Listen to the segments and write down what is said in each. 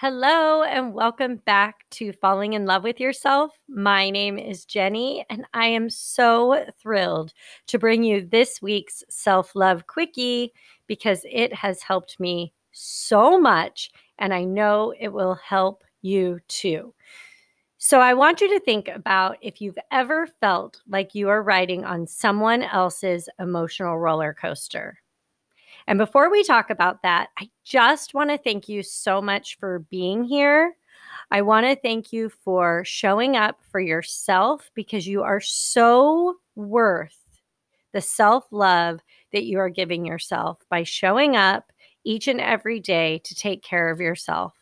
Hello, and welcome back to Falling in Love with Yourself. My name is Jenny, and I am so thrilled to bring you this week's self love quickie because it has helped me so much, and I know it will help you too. So, I want you to think about if you've ever felt like you are riding on someone else's emotional roller coaster. And before we talk about that, I just want to thank you so much for being here. I want to thank you for showing up for yourself because you are so worth the self love that you are giving yourself by showing up each and every day to take care of yourself.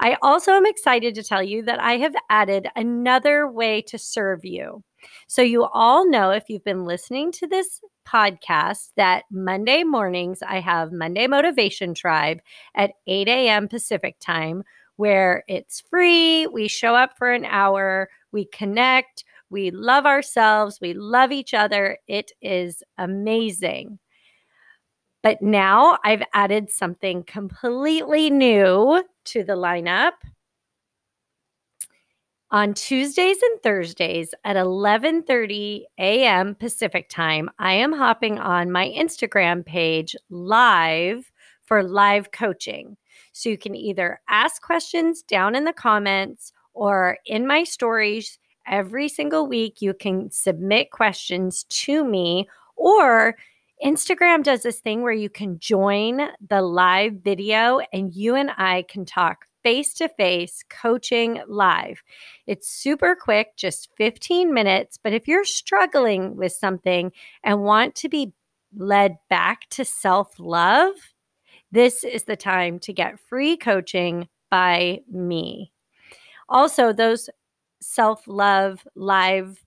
I also am excited to tell you that I have added another way to serve you. So, you all know if you've been listening to this podcast that Monday mornings I have Monday Motivation Tribe at 8 a.m. Pacific time, where it's free. We show up for an hour, we connect, we love ourselves, we love each other. It is amazing. But now I've added something completely new to the lineup. On Tuesdays and Thursdays at 11:30 a.m. Pacific Time, I am hopping on my Instagram page live for live coaching. So you can either ask questions down in the comments or in my stories every single week you can submit questions to me or Instagram does this thing where you can join the live video and you and I can talk face to face coaching live. It's super quick, just 15 minutes. But if you're struggling with something and want to be led back to self love, this is the time to get free coaching by me. Also, those self love live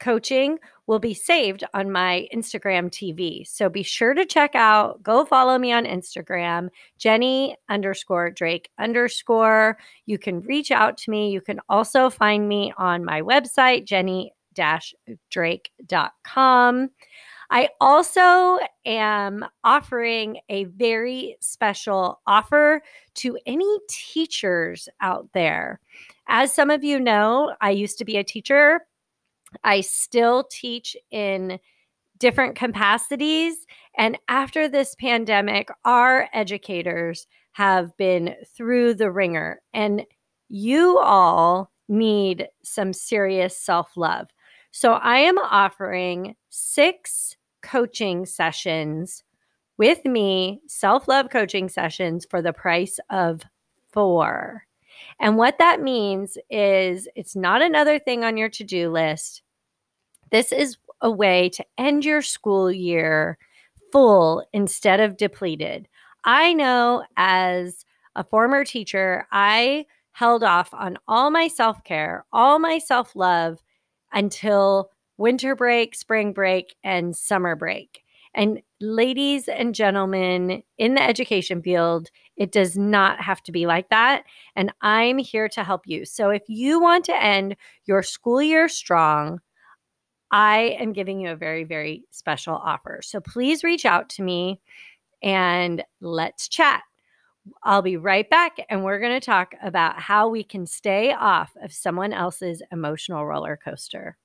coaching will be saved on my Instagram TV. So be sure to check out, go follow me on Instagram, Jenny underscore Drake underscore. You can reach out to me. You can also find me on my website, jenny drake.com. I also am offering a very special offer to any teachers out there. As some of you know, I used to be a teacher I still teach in different capacities. And after this pandemic, our educators have been through the ringer, and you all need some serious self love. So I am offering six coaching sessions with me, self love coaching sessions for the price of four. And what that means is it's not another thing on your to do list. This is a way to end your school year full instead of depleted. I know as a former teacher, I held off on all my self care, all my self love until winter break, spring break, and summer break. And ladies and gentlemen in the education field, it does not have to be like that. And I'm here to help you. So if you want to end your school year strong, I am giving you a very, very special offer. So please reach out to me and let's chat. I'll be right back and we're going to talk about how we can stay off of someone else's emotional roller coaster.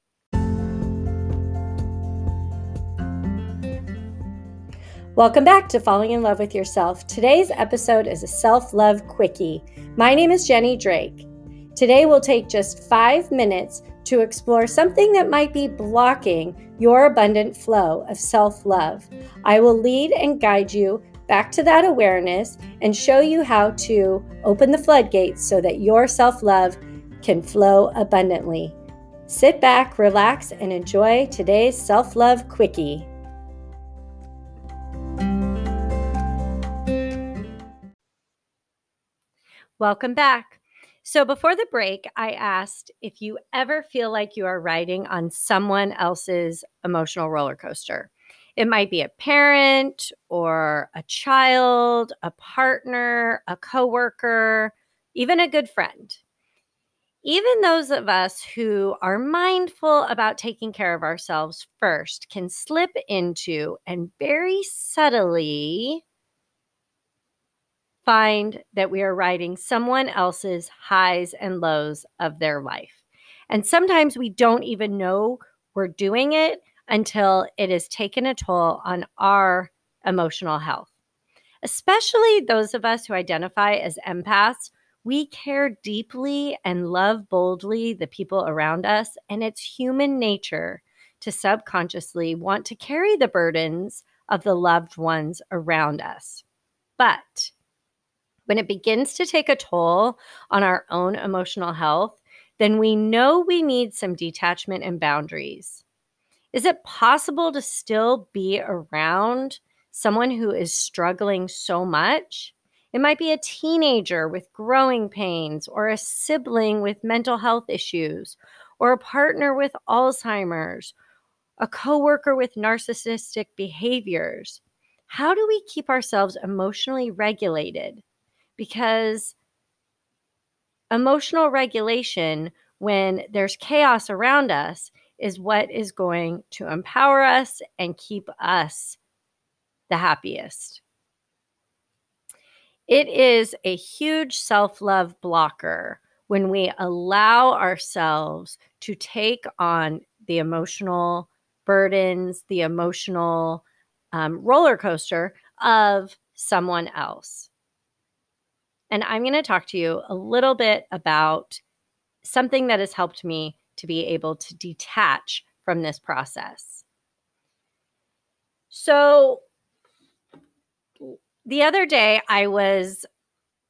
Welcome back to Falling in Love with Yourself. Today's episode is a self love quickie. My name is Jenny Drake. Today we'll take just five minutes to explore something that might be blocking your abundant flow of self love. I will lead and guide you back to that awareness and show you how to open the floodgates so that your self love can flow abundantly. Sit back, relax, and enjoy today's self love quickie. Welcome back. So before the break, I asked if you ever feel like you are riding on someone else's emotional roller coaster. It might be a parent or a child, a partner, a coworker, even a good friend. Even those of us who are mindful about taking care of ourselves first can slip into and very subtly find that we are riding someone else's highs and lows of their life. And sometimes we don't even know we're doing it until it has taken a toll on our emotional health. Especially those of us who identify as empaths, we care deeply and love boldly the people around us, and it's human nature to subconsciously want to carry the burdens of the loved ones around us. But when it begins to take a toll on our own emotional health, then we know we need some detachment and boundaries. Is it possible to still be around someone who is struggling so much? It might be a teenager with growing pains, or a sibling with mental health issues, or a partner with Alzheimer's, a coworker with narcissistic behaviors. How do we keep ourselves emotionally regulated? Because emotional regulation, when there's chaos around us, is what is going to empower us and keep us the happiest. It is a huge self love blocker when we allow ourselves to take on the emotional burdens, the emotional um, roller coaster of someone else. And I'm going to talk to you a little bit about something that has helped me to be able to detach from this process. So, the other day I was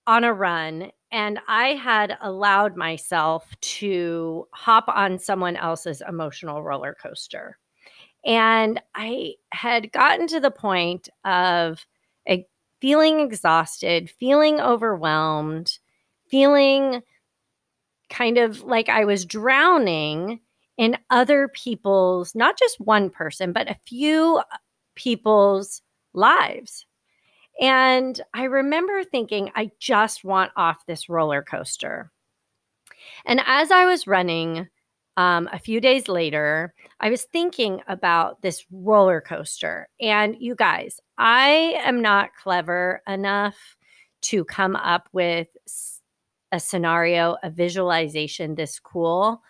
on a run and I had allowed myself to hop on someone else's emotional roller coaster. And I had gotten to the point of feeling exhausted, feeling overwhelmed, feeling kind of like I was drowning in other people's, not just one person, but a few people's lives. And I remember thinking, I just want off this roller coaster. And as I was running um, a few days later, I was thinking about this roller coaster. And you guys, I am not clever enough to come up with a scenario, a visualization this cool.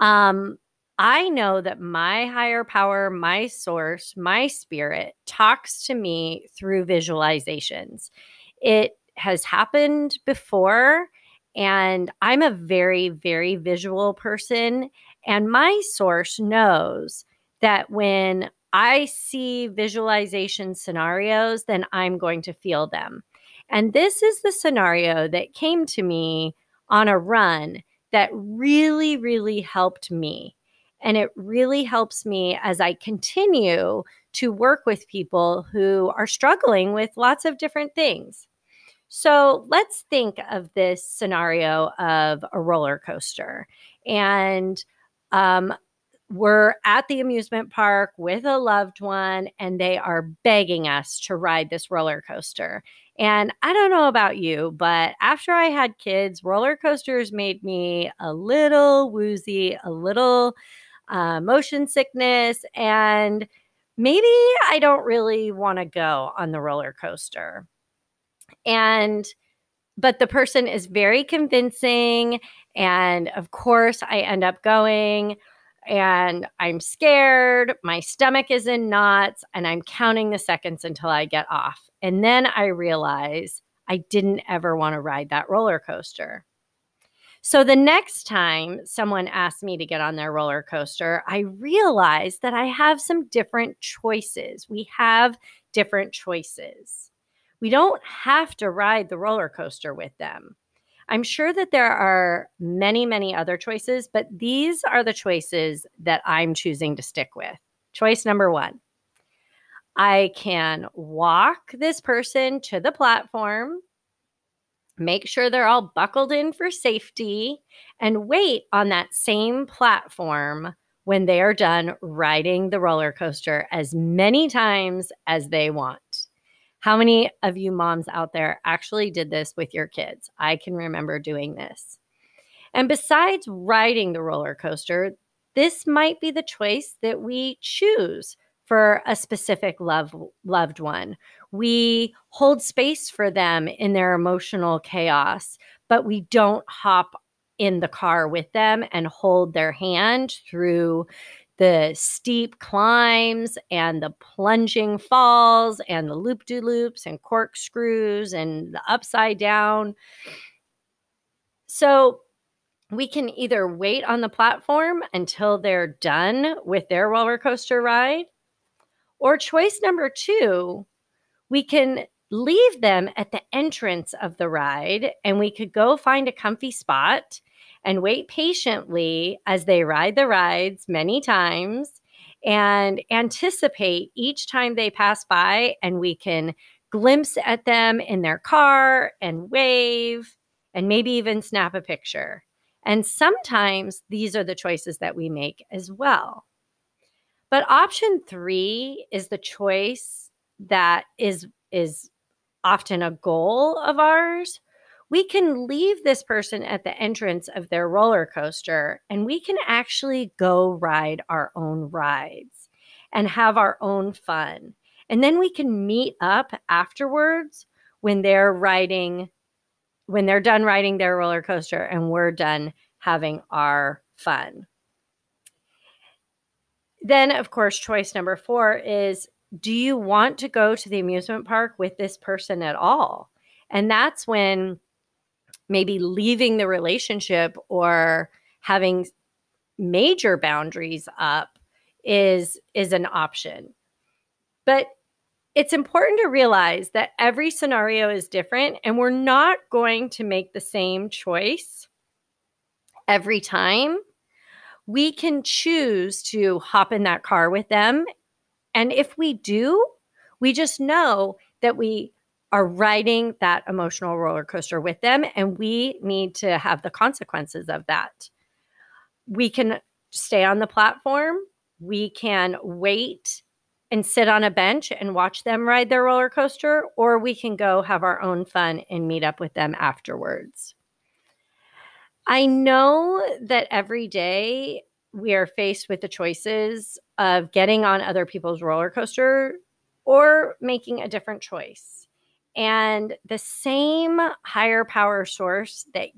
Um, I know that my higher power, my source, my spirit talks to me through visualizations. It has happened before, and I'm a very, very visual person. And my source knows that when I see visualization scenarios, then I'm going to feel them. And this is the scenario that came to me on a run that really, really helped me. And it really helps me as I continue to work with people who are struggling with lots of different things. So let's think of this scenario of a roller coaster. And um, we're at the amusement park with a loved one, and they are begging us to ride this roller coaster. And I don't know about you, but after I had kids, roller coasters made me a little woozy, a little uh, motion sickness, and maybe I don't really want to go on the roller coaster. And but the person is very convincing. And of course, I end up going and I'm scared. My stomach is in knots, and I'm counting the seconds until I get off. And then I realize I didn't ever want to ride that roller coaster. So the next time someone asks me to get on their roller coaster, I realize that I have some different choices. We have different choices. We don't have to ride the roller coaster with them. I'm sure that there are many, many other choices, but these are the choices that I'm choosing to stick with. Choice number one I can walk this person to the platform, make sure they're all buckled in for safety, and wait on that same platform when they are done riding the roller coaster as many times as they want. How many of you moms out there actually did this with your kids? I can remember doing this. And besides riding the roller coaster, this might be the choice that we choose for a specific love, loved one. We hold space for them in their emotional chaos, but we don't hop in the car with them and hold their hand through the steep climbs and the plunging falls and the loop de loops and corkscrews and the upside down. So we can either wait on the platform until they're done with their roller coaster ride, or choice number two, we can leave them at the entrance of the ride and we could go find a comfy spot and wait patiently as they ride the rides many times and anticipate each time they pass by and we can glimpse at them in their car and wave and maybe even snap a picture. And sometimes these are the choices that we make as well. But option 3 is the choice that is is often a goal of ours we can leave this person at the entrance of their roller coaster and we can actually go ride our own rides and have our own fun. And then we can meet up afterwards when they're riding, when they're done riding their roller coaster and we're done having our fun. Then, of course, choice number four is do you want to go to the amusement park with this person at all? And that's when maybe leaving the relationship or having major boundaries up is is an option. But it's important to realize that every scenario is different and we're not going to make the same choice every time. We can choose to hop in that car with them and if we do we just know that we are riding that emotional roller coaster with them, and we need to have the consequences of that. We can stay on the platform, we can wait and sit on a bench and watch them ride their roller coaster, or we can go have our own fun and meet up with them afterwards. I know that every day we are faced with the choices of getting on other people's roller coaster or making a different choice and the same higher power source that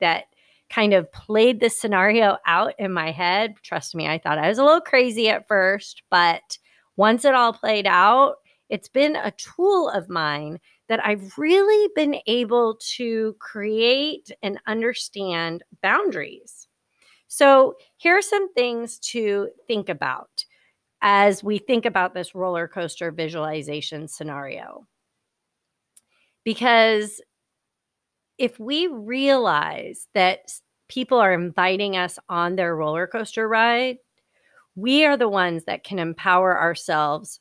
that kind of played this scenario out in my head trust me i thought i was a little crazy at first but once it all played out it's been a tool of mine that I've really been able to create and understand boundaries. So, here are some things to think about as we think about this roller coaster visualization scenario. Because if we realize that people are inviting us on their roller coaster ride, we are the ones that can empower ourselves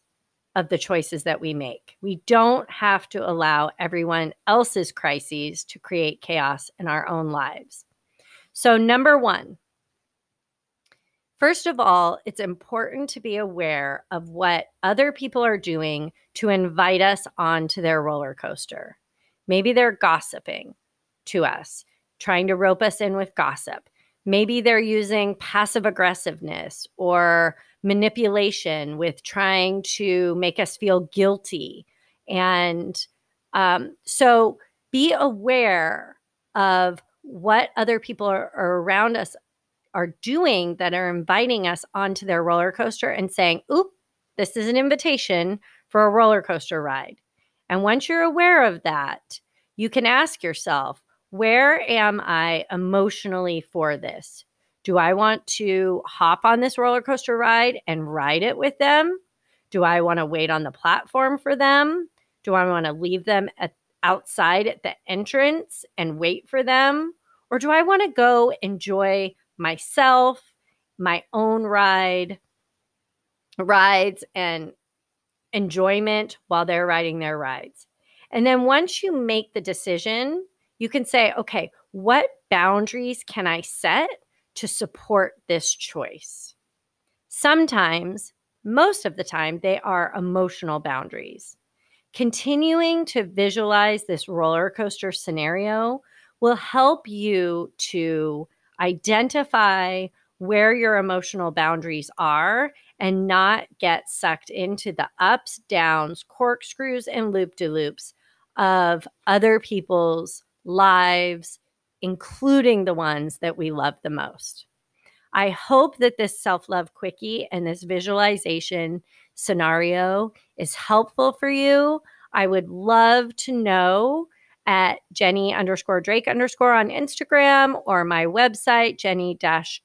of the choices that we make. We don't have to allow everyone else's crises to create chaos in our own lives. So, number one, first of all, it's important to be aware of what other people are doing to invite us onto their roller coaster. Maybe they're gossiping to us, trying to rope us in with gossip. Maybe they're using passive aggressiveness or manipulation with trying to make us feel guilty. And um, so be aware of what other people are, are around us are doing that are inviting us onto their roller coaster and saying, Oop, this is an invitation for a roller coaster ride. And once you're aware of that, you can ask yourself, where am I emotionally for this? Do I want to hop on this roller coaster ride and ride it with them? Do I want to wait on the platform for them? Do I want to leave them at, outside at the entrance and wait for them? Or do I want to go enjoy myself, my own ride, rides, and enjoyment while they're riding their rides. And then once you make the decision, you can say, okay, what boundaries can I set to support this choice? Sometimes, most of the time, they are emotional boundaries. Continuing to visualize this roller coaster scenario will help you to identify where your emotional boundaries are and not get sucked into the ups, downs, corkscrews, and loop de loops of other people's lives, including the ones that we love the most. I hope that this self love quickie and this visualization scenario is helpful for you. I would love to know at Jenny underscore Drake underscore on Instagram or my website, jenny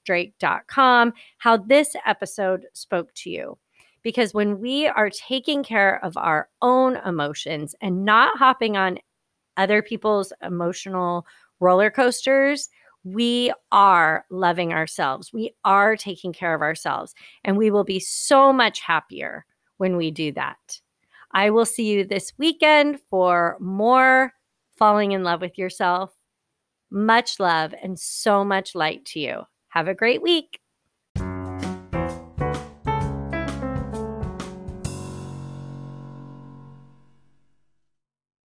drake.com, how this episode spoke to you. Because when we are taking care of our own emotions and not hopping on other people's emotional roller coasters, we are loving ourselves. We are taking care of ourselves. And we will be so much happier when we do that. I will see you this weekend for more falling in love with yourself. Much love and so much light to you. Have a great week.